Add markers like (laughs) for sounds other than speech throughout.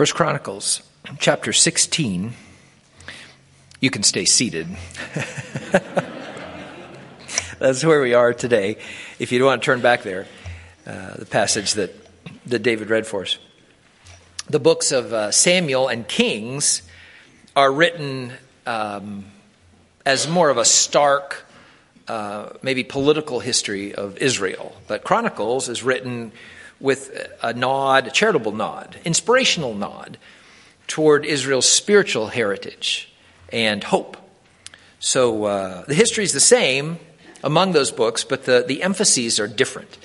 First Chronicles chapter 16. You can stay seated. (laughs) That's where we are today. If you don't want to turn back there, uh, the passage that, that David read for us. The books of uh, Samuel and Kings are written um, as more of a stark, uh, maybe political history of Israel. But Chronicles is written with a nod, a charitable nod, inspirational nod toward Israel's spiritual heritage and hope. So uh, the history is the same among those books, but the, the emphases are different.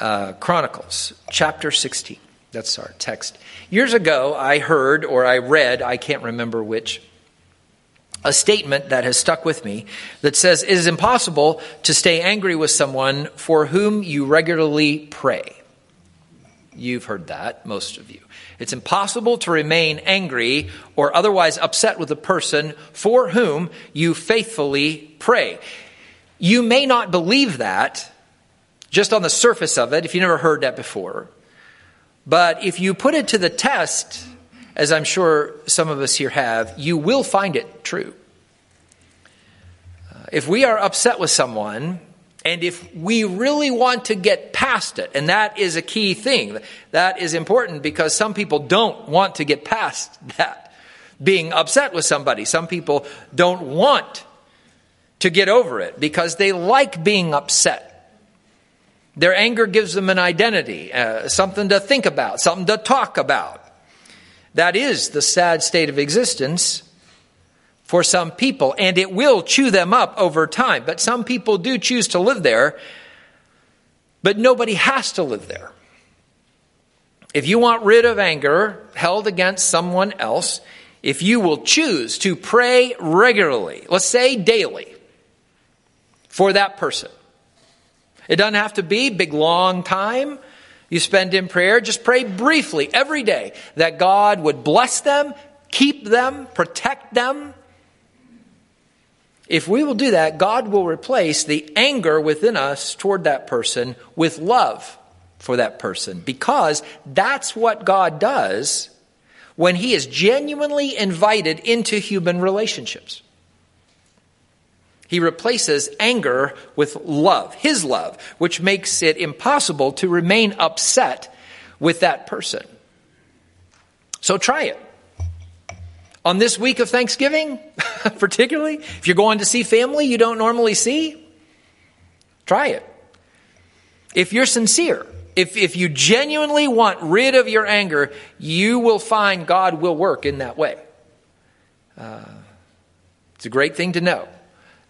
Uh, Chronicles, chapter 16. That's our text. Years ago, I heard or I read, I can't remember which, a statement that has stuck with me that says it is impossible to stay angry with someone for whom you regularly pray. You've heard that, most of you. It's impossible to remain angry or otherwise upset with a person for whom you faithfully pray. You may not believe that just on the surface of it if you never heard that before. But if you put it to the test, as I'm sure some of us here have, you will find it true. Uh, if we are upset with someone, and if we really want to get past it, and that is a key thing, that is important because some people don't want to get past that, being upset with somebody. Some people don't want to get over it because they like being upset. Their anger gives them an identity, uh, something to think about, something to talk about. That is the sad state of existence for some people, and it will chew them up over time. But some people do choose to live there, but nobody has to live there. If you want rid of anger held against someone else, if you will choose to pray regularly, let's say daily, for that person, it doesn't have to be big long time you spend in prayer. Just pray briefly every day that God would bless them, keep them, protect them, if we will do that, God will replace the anger within us toward that person with love for that person because that's what God does when He is genuinely invited into human relationships. He replaces anger with love, His love, which makes it impossible to remain upset with that person. So try it on this week of Thanksgiving, (laughs) particularly, if you're going to see family you don't normally see, try it. If you're sincere, if, if you genuinely want rid of your anger, you will find God will work in that way. Uh, it's a great thing to know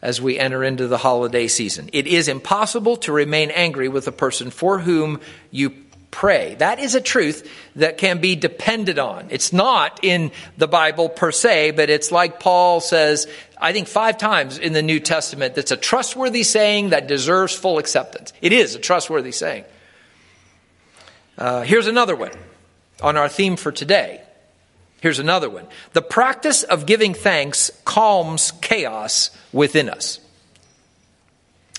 as we enter into the holiday season. It is impossible to remain angry with a person for whom you pray. That is a truth that can be depended on. It's not in the Bible per se, but it's like Paul says, I think five times in the New Testament, that's a trustworthy saying that deserves full acceptance. It is a trustworthy saying. Uh, here's another one on our theme for today. Here's another one. The practice of giving thanks calms chaos within us.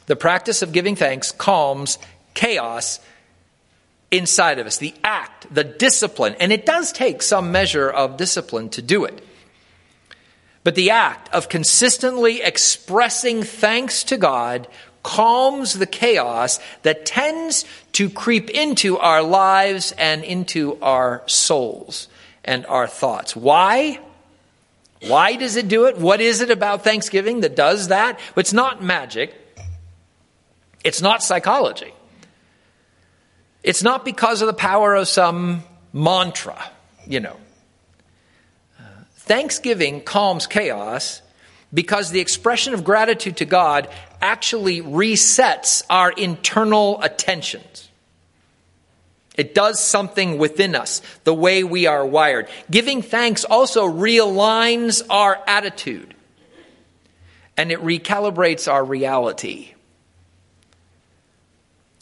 The practice of giving thanks calms chaos inside of us, the act, the discipline. And it does take some measure of discipline to do it. But the act of consistently expressing thanks to God calms the chaos that tends to creep into our lives and into our souls and our thoughts. Why? Why does it do it? What is it about Thanksgiving that does that? It's not magic. It's not psychology. It's not because of the power of some mantra, you know. Thanksgiving calms chaos because the expression of gratitude to God actually resets our internal attentions. It does something within us, the way we are wired. Giving thanks also realigns our attitude and it recalibrates our reality.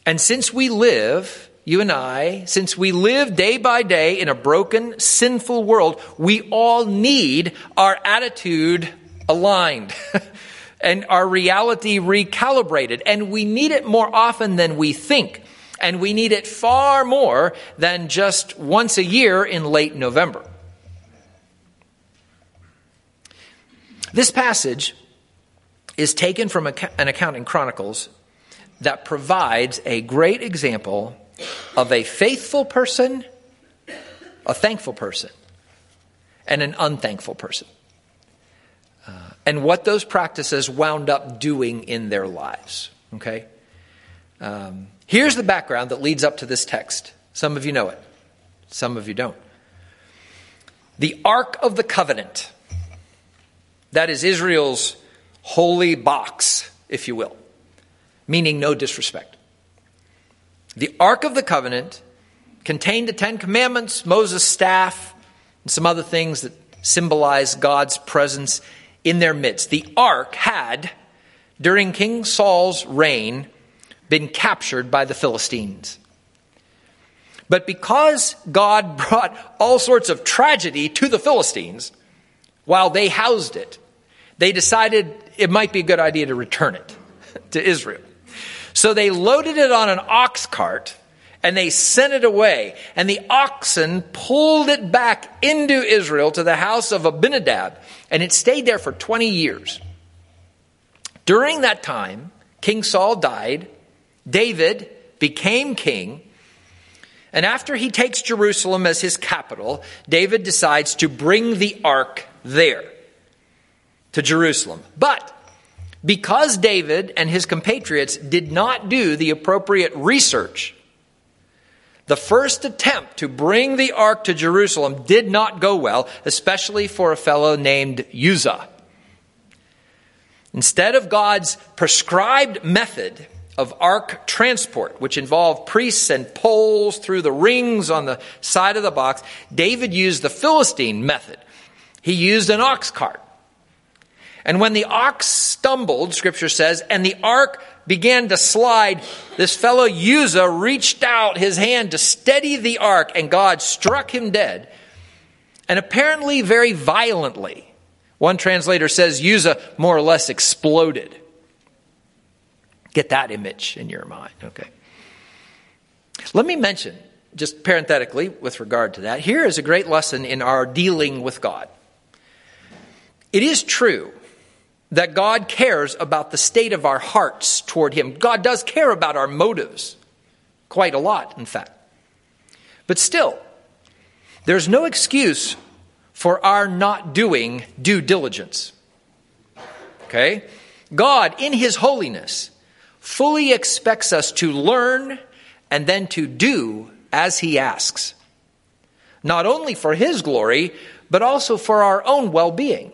And since we live you and I, since we live day by day in a broken, sinful world, we all need our attitude aligned (laughs) and our reality recalibrated. And we need it more often than we think. And we need it far more than just once a year in late November. This passage is taken from an account in Chronicles that provides a great example of a faithful person, a thankful person, and an unthankful person. Uh, and what those practices wound up doing in their lives. Okay? Um, here's the background that leads up to this text. Some of you know it, some of you don't. The Ark of the Covenant. That is Israel's holy box, if you will, meaning no disrespect. The Ark of the Covenant contained the Ten Commandments, Moses' staff, and some other things that symbolize God's presence in their midst. The Ark had, during King Saul's reign, been captured by the Philistines. But because God (laughs) brought all sorts of tragedy to the Philistines while they housed it, they decided it might be a good idea to return it (laughs) to Israel. So they loaded it on an ox cart and they sent it away. And the oxen pulled it back into Israel to the house of Abinadab. And it stayed there for 20 years. During that time, King Saul died. David became king. And after he takes Jerusalem as his capital, David decides to bring the ark there to Jerusalem. But because David and his compatriots did not do the appropriate research, the first attempt to bring the ark to Jerusalem did not go well, especially for a fellow named Uzzah. Instead of God's prescribed method of ark transport, which involved priests and poles through the rings on the side of the box, David used the Philistine method. He used an ox cart. And when the ox stumbled, scripture says, and the ark began to slide, this fellow Uzzah reached out his hand to steady the ark, and God struck him dead, and apparently very violently. One translator says Uzzah more or less exploded. Get that image in your mind, okay? Let me mention, just parenthetically, with regard to that, here is a great lesson in our dealing with God. It is true that God cares about the state of our hearts toward Him. God does care about our motives, quite a lot, in fact. But still, there's no excuse for our not doing due diligence. Okay? God, in His holiness, fully expects us to learn and then to do as He asks. Not only for His glory, but also for our own well being.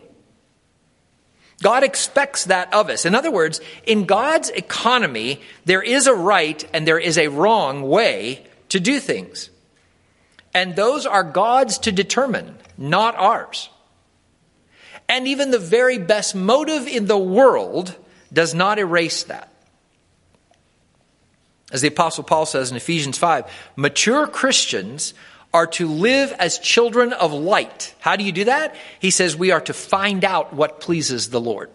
God expects that of us. In other words, in God's economy, there is a right and there is a wrong way to do things. And those are God's to determine, not ours. And even the very best motive in the world does not erase that. As the Apostle Paul says in Ephesians 5, mature Christians are to live as children of light. How do you do that? He says we are to find out what pleases the Lord.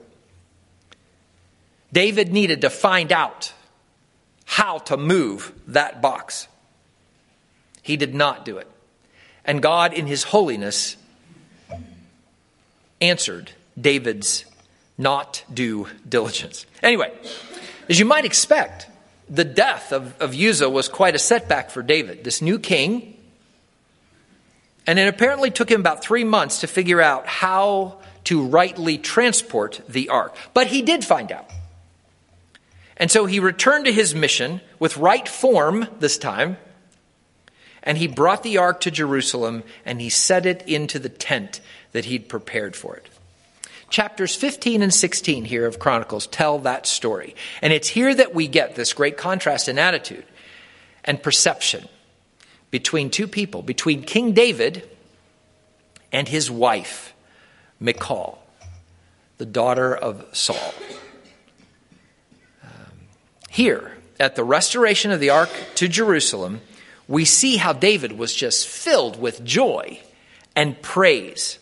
David needed to find out how to move that box. He did not do it. And God, in his holiness, answered David's not due diligence. Anyway, as you might expect, the death of, of Uzzah was quite a setback for David. This new king, and it apparently took him about three months to figure out how to rightly transport the ark. But he did find out. And so he returned to his mission with right form this time. And he brought the ark to Jerusalem and he set it into the tent that he'd prepared for it. Chapters 15 and 16 here of Chronicles tell that story. And it's here that we get this great contrast in attitude and perception between two people, between King David and his wife, Michal, the daughter of Saul. Um, here, at the restoration of the ark to Jerusalem, we see how David was just filled with joy and praise.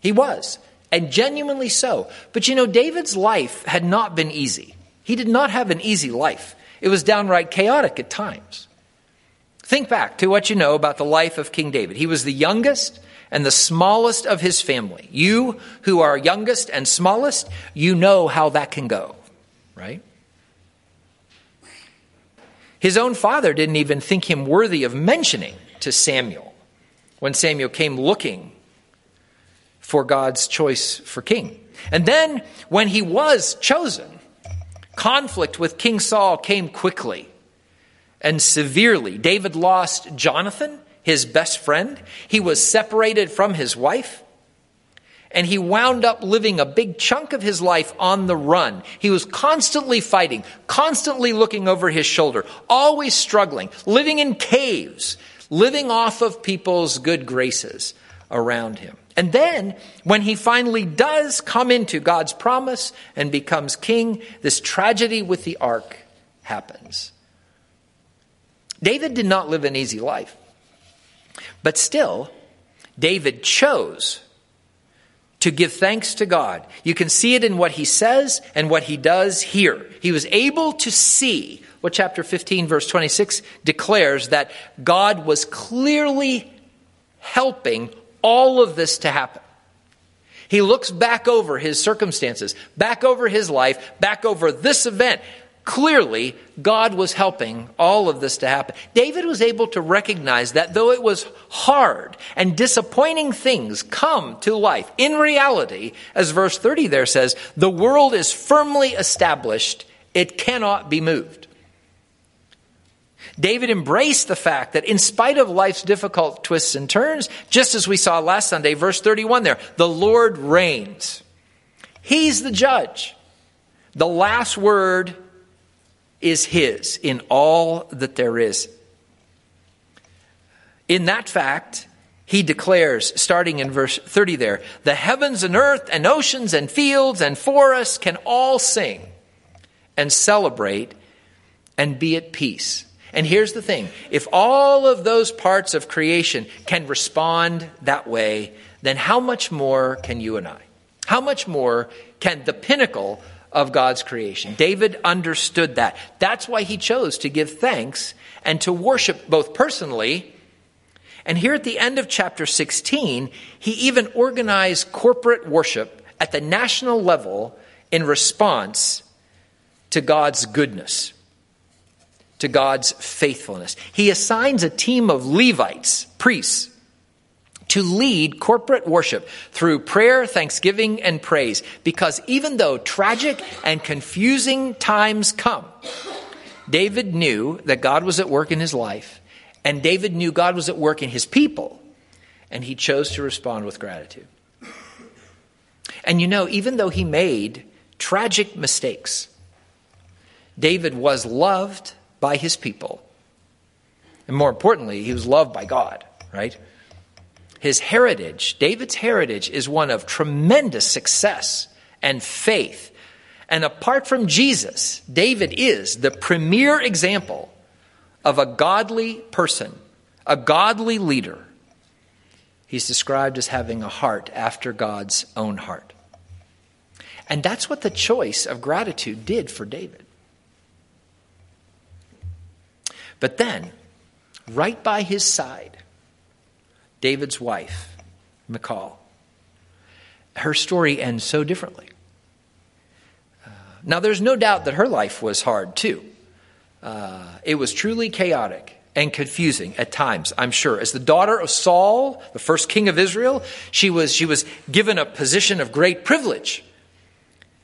He was, and genuinely so. But you know, David's life had not been easy. He did not have an easy life, it was downright chaotic at times. Think back to what you know about the life of King David. He was the youngest and the smallest of his family. You who are youngest and smallest, you know how that can go, right? His own father didn't even think him worthy of mentioning to Samuel when Samuel came looking for God's choice for king. And then when he was chosen, conflict with King Saul came quickly and severely. David lost Jonathan, his best friend. He was separated from his wife. And he wound up living a big chunk of his life on the run. He was constantly fighting, constantly looking over his shoulder, always struggling, living in caves, living off of people's good graces around him. And then, when he finally does come into God's promise and becomes king, this tragedy with the ark happens. David did not live an easy life. But still, David chose to give thanks to God. You can see it in what he says and what he does here. He was able to see what chapter 15, verse 26 declares that God was clearly helping all of this to happen. He looks back over his circumstances, back over his life, back over this event, Clearly, God was helping all of this to happen. David was able to recognize that though it was hard and disappointing things come to life, in reality, as verse 30 there says, the world is firmly established, it cannot be moved. David embraced the fact that in spite of life's difficult twists and turns, just as we saw last Sunday, verse 31 there, the Lord reigns. He's the judge. The last word is His in all that there is. In that fact, he declares, starting in verse 30 there, the heavens and earth and oceans and fields and forests can all sing and celebrate and be at peace. And here's the thing if all of those parts of creation can respond that way, then how much more can you and I? How much more can the pinnacle of God's creation. David understood that. That's why he chose to give thanks and to worship both personally. And here at the end of chapter 16, he even organized corporate worship at the national level in response to God's goodness, to God's faithfulness. He assigns a team of Levites, priests, to lead corporate worship through prayer, thanksgiving, and praise. Because even though tragic and confusing times come, David knew that God was at work in his life, and David knew God was at work in his people, and he chose to respond with gratitude. And you know, even though he made tragic mistakes, David was loved by his people. And more importantly, he was loved by God, right? His heritage, David's heritage, is one of tremendous success and faith. And apart from Jesus, David is the premier example of a godly person, a godly leader. He's described as having a heart after God's own heart. And that's what the choice of gratitude did for David. But then, right by his side, David's wife, Michal. Her story ends so differently. Uh, now, there's no doubt that her life was hard too. Uh, it was truly chaotic and confusing at times, I'm sure. As the daughter of Saul, the first king of Israel, she was, she was given a position of great privilege.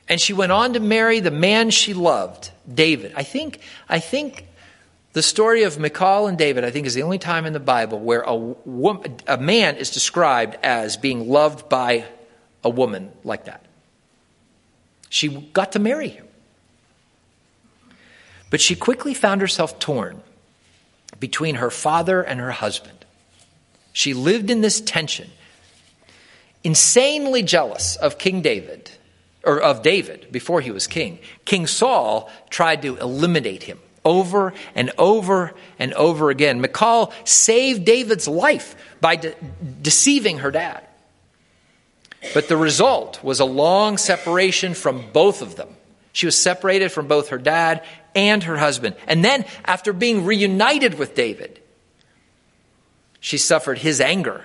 And she went on to marry the man she loved, David. I think, I think the story of Michal and David, I think, is the only time in the Bible where a, woman, a man is described as being loved by a woman like that. She got to marry him. But she quickly found herself torn between her father and her husband. She lived in this tension, insanely jealous of King David, or of David before he was king. King Saul tried to eliminate him over and over and over again. Michal saved David's life by de- deceiving her dad. But the result was a long separation from both of them. She was separated from both her dad and her husband. And then, after being reunited with David, She suffered his anger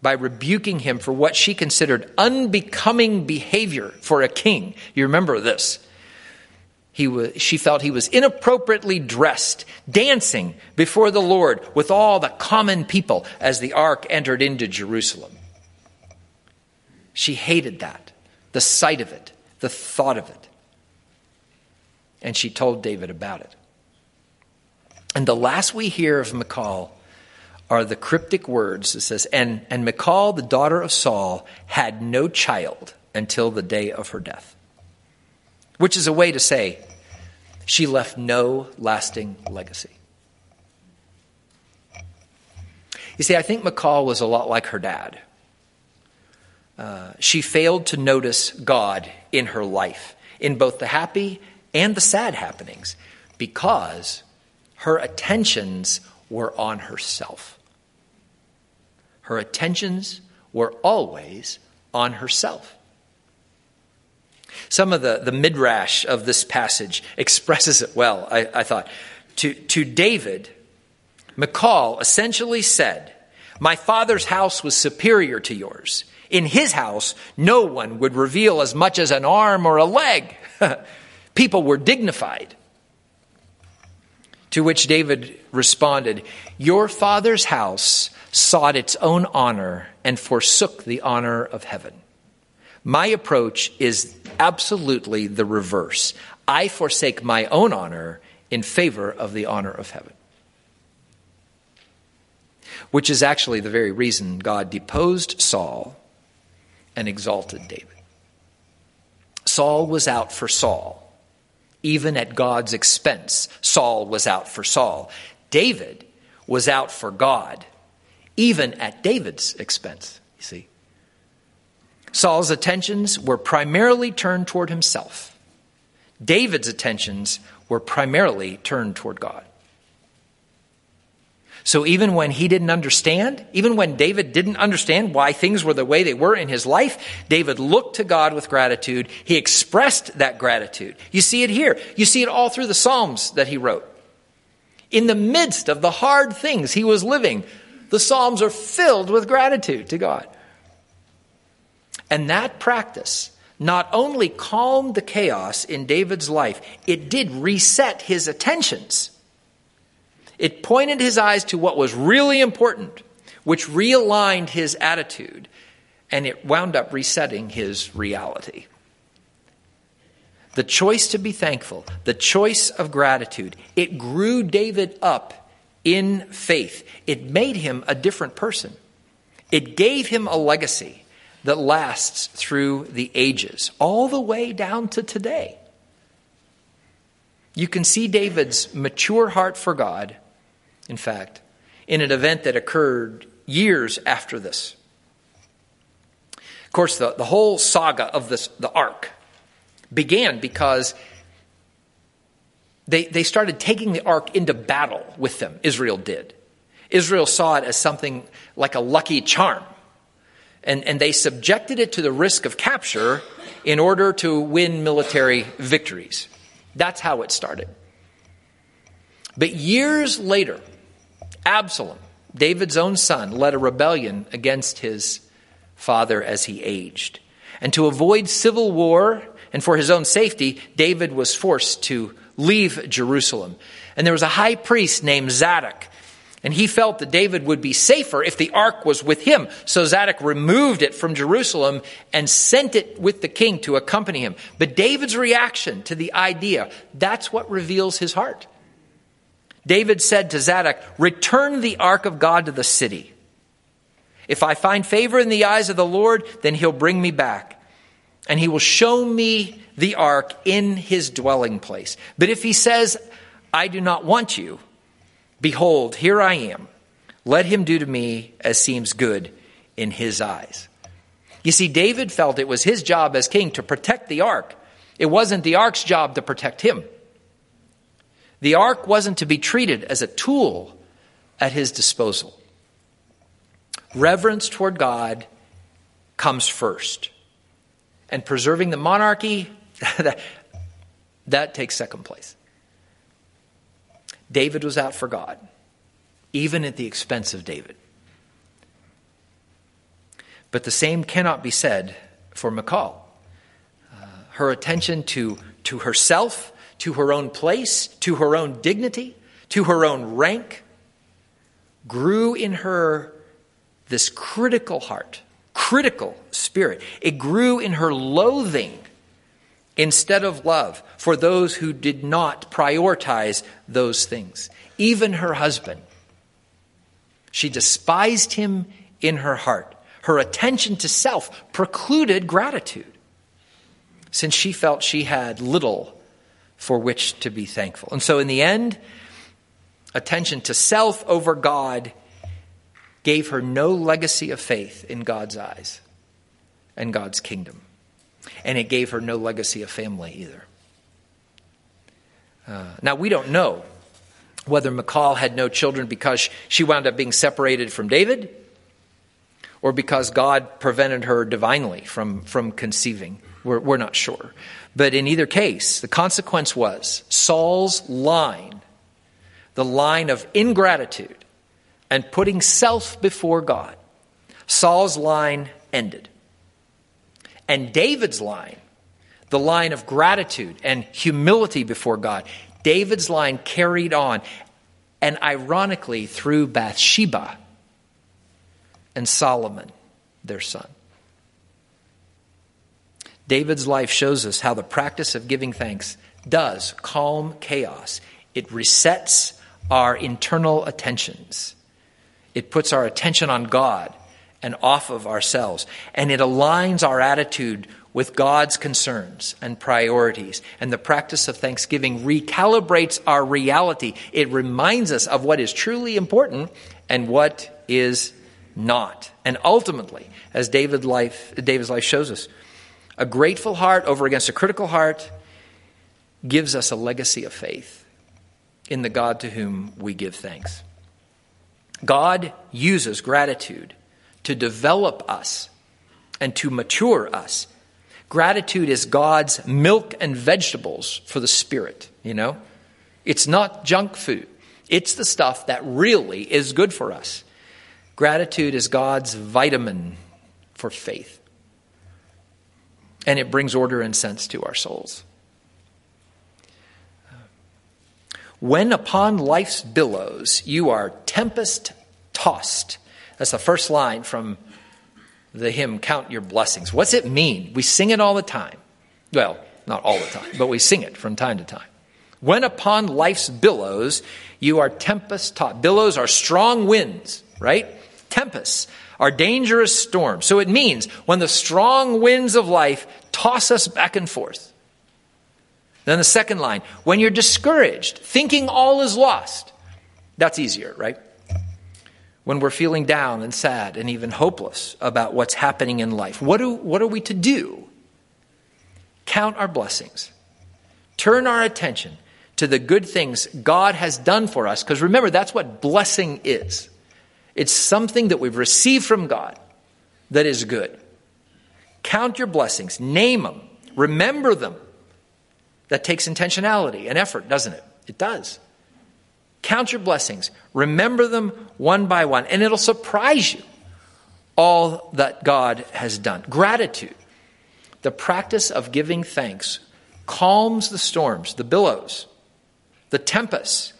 by rebuking him for what she considered unbecoming behavior for a king. You remember this. He was, she felt he was inappropriately dressed, dancing before the Lord with all the common people as the ark entered into Jerusalem. She hated that, the sight of it, the thought of it. And she told David about it. And the last we hear of Michal are the cryptic words that says, and, and Michal, the daughter of Saul, had no child until the day of her death. Which is a way to say she left no lasting legacy. You see, I think Michal was a lot like her dad. Uh, she failed to notice God in her life, in both the happy and the sad happenings, because her attentions were on herself. Her attentions were always on herself. Some of the, the midrash of this passage expresses it well, I, I thought. To, to David, Michal essentially said, My father's house was superior to yours. In his house, no one would reveal as much as an arm or a leg. (laughs) People were dignified. To which David responded, Your father's house sought its own honor and forsook the honor of heaven. My approach is absolutely the reverse. I forsake my own honor in favor of the honor of heaven. Which is actually the very reason God deposed Saul and exalted David. Saul was out for Saul even at God's expense. Saul was out for Saul. David was out for God, even at David's expense, you see. Saul's attentions were primarily turned toward himself. David's attentions were primarily turned toward God. So even when he didn't understand, even when David didn't understand why things were the way they were in his life, David looked to God with gratitude. He expressed that gratitude. You see it here. You see it all through the Psalms that he wrote. In the midst of the hard things he was living, the Psalms are filled with gratitude to God. And that practice not only calmed the chaos in David's life, it did reset his attentions it pointed his eyes to what was really important, which realigned his attitude, and it wound up resetting his reality. The choice to be thankful, the choice of gratitude, it grew David up in faith. It made him a different person. It gave him a legacy that lasts through the ages, all the way down to today. You can see David's mature heart for God in fact, in an event that occurred years after this. Of course, the, the whole saga of this, the ark began because they, they started taking the ark into battle with them, Israel did. Israel saw it as something like a lucky charm. And, and they subjected it to the risk of capture in order to win military victories. That's how it started. But years later, Absalom, David's own son, led a rebellion against his father as he aged. And to avoid civil war and for his own safety, David was forced to leave Jerusalem. And there was a high priest named Zadok. And he felt that David would be safer if the ark was with him. So Zadok removed it from Jerusalem and sent it with the king to accompany him. But David's reaction to the idea, that's what reveals his heart. David said to Zadok, Return the ark of God to the city. If I find favor in the eyes of the Lord, then he'll bring me back. And he will show me the ark in his dwelling place. But if he says, I do not want you, behold, here I am. Let him do to me as seems good in his eyes. You see, David felt it was his job as king to protect the ark. It wasn't the ark's job to protect him. The ark wasn't to be treated as a tool at his disposal. Reverence toward God comes first. And preserving the monarchy, (laughs) that, takes second place. David was out for God, even at the expense of David. But the same cannot be said for Michal. Uh, her attention to, to herself, to her own place, to her own dignity, to her own rank, grew in her this critical heart, critical spirit. It grew in her loathing instead of love for those who did not prioritize those things. Even her husband. She despised him in her heart. Her attention to self precluded gratitude, since she felt she had little for which to be thankful. And so, in the end, attention to self over God gave her no legacy of faith in God's eyes and God's kingdom. And it gave her no legacy of family either. Uh, now, we don't know whether Michal had no children because she wound up being separated from David or because God prevented her divinely from, from conceiving. We're, we're not sure. But in either case, the consequence was Saul's line, the line of ingratitude and putting self before God. Saul's line ended. And David's line, the line of gratitude and humility before God, David's line carried on. And ironically, through Bathsheba and Solomon, their son. David's life shows us how the practice of giving thanks does calm chaos. It resets our internal attentions. It puts our attention on God and off of ourselves. And it aligns our attitude with God's concerns and priorities. And the practice of thanksgiving recalibrates our reality. It reminds us of what is truly important and what is not. And ultimately, as David's life, David's life shows us, a grateful heart over against a critical heart gives us a legacy of faith in the God to whom we give thanks. God uses gratitude to develop us and to mature us. Gratitude is God's milk and vegetables for the spirit, you know? It's not junk food. It's the stuff that really is good for us. Gratitude is God's vitamin for faith. And it brings order and sense to our souls. When upon life's billows you are tempest tossed, that's the first line from the hymn, Count Your Blessings. What's it mean? We sing it all the time. Well, not all the time, but we sing it from time to time. When upon life's billows, you are tempest tossed. Billows are strong winds, right? Tempests are dangerous storms. So it means when the strong winds of life toss us back and forth. Then the second line, when you're discouraged, thinking all is lost. That's easier, right? When we're feeling down and sad and even hopeless about what's happening in life. What, do, what are we to do? Count our blessings. Turn our attention to the good things God has done for us. Because remember, that's what blessing is it's something that we've received from God that is good. Count your blessings, name them, remember them. That takes intentionality and effort, doesn't it? It does. Count your blessings. Remember them one by one, and it'll surprise you all that God has done. Gratitude, the practice of giving thanks, calms the storms, the billows, the tempests,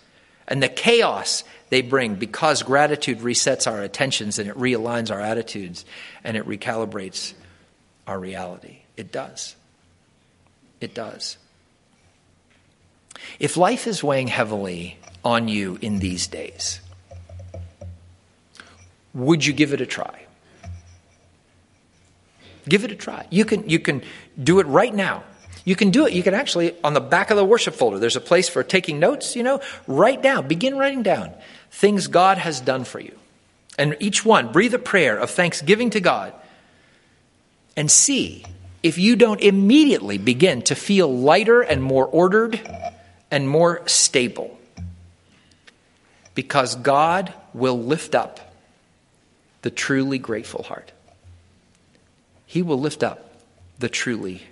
and the chaos they bring because gratitude resets our attentions and it realigns our attitudes and it recalibrates our reality. It does. It does. If life is weighing heavily on you in these days? Would you give it a try? Give it a try. You can, you can do it right now. You can do it. You can actually, on the back of the worship folder, there's a place for taking notes, you know, write down, begin writing down things God has done for you. And each one, breathe a prayer of thanksgiving to God and see if you don't immediately begin to feel lighter and more ordered and more stable because God will lift up the truly grateful heart. He will lift up the truly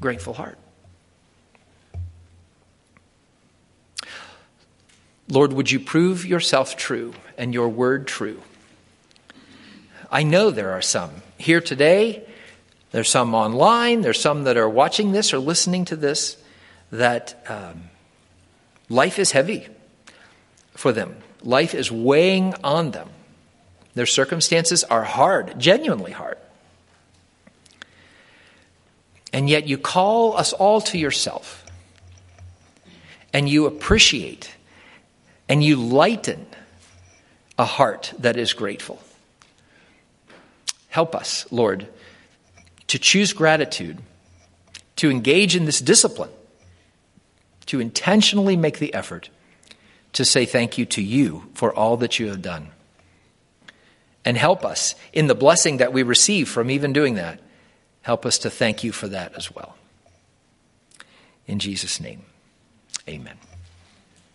grateful heart. Lord, would you prove yourself true and your word true? I know there are some here today, there's some online, there's some that are watching this or listening to this, that um, life is heavy for them. Life is weighing on them. Their circumstances are hard, genuinely hard. And yet you call us all to yourself. And you appreciate and you lighten a heart that is grateful. Help us, Lord, to choose gratitude, to engage in this discipline, to intentionally make the effort to say thank you to you for all that you have done. And help us in the blessing that we receive from even doing that. Help us to thank you for that as well. In Jesus' name, amen.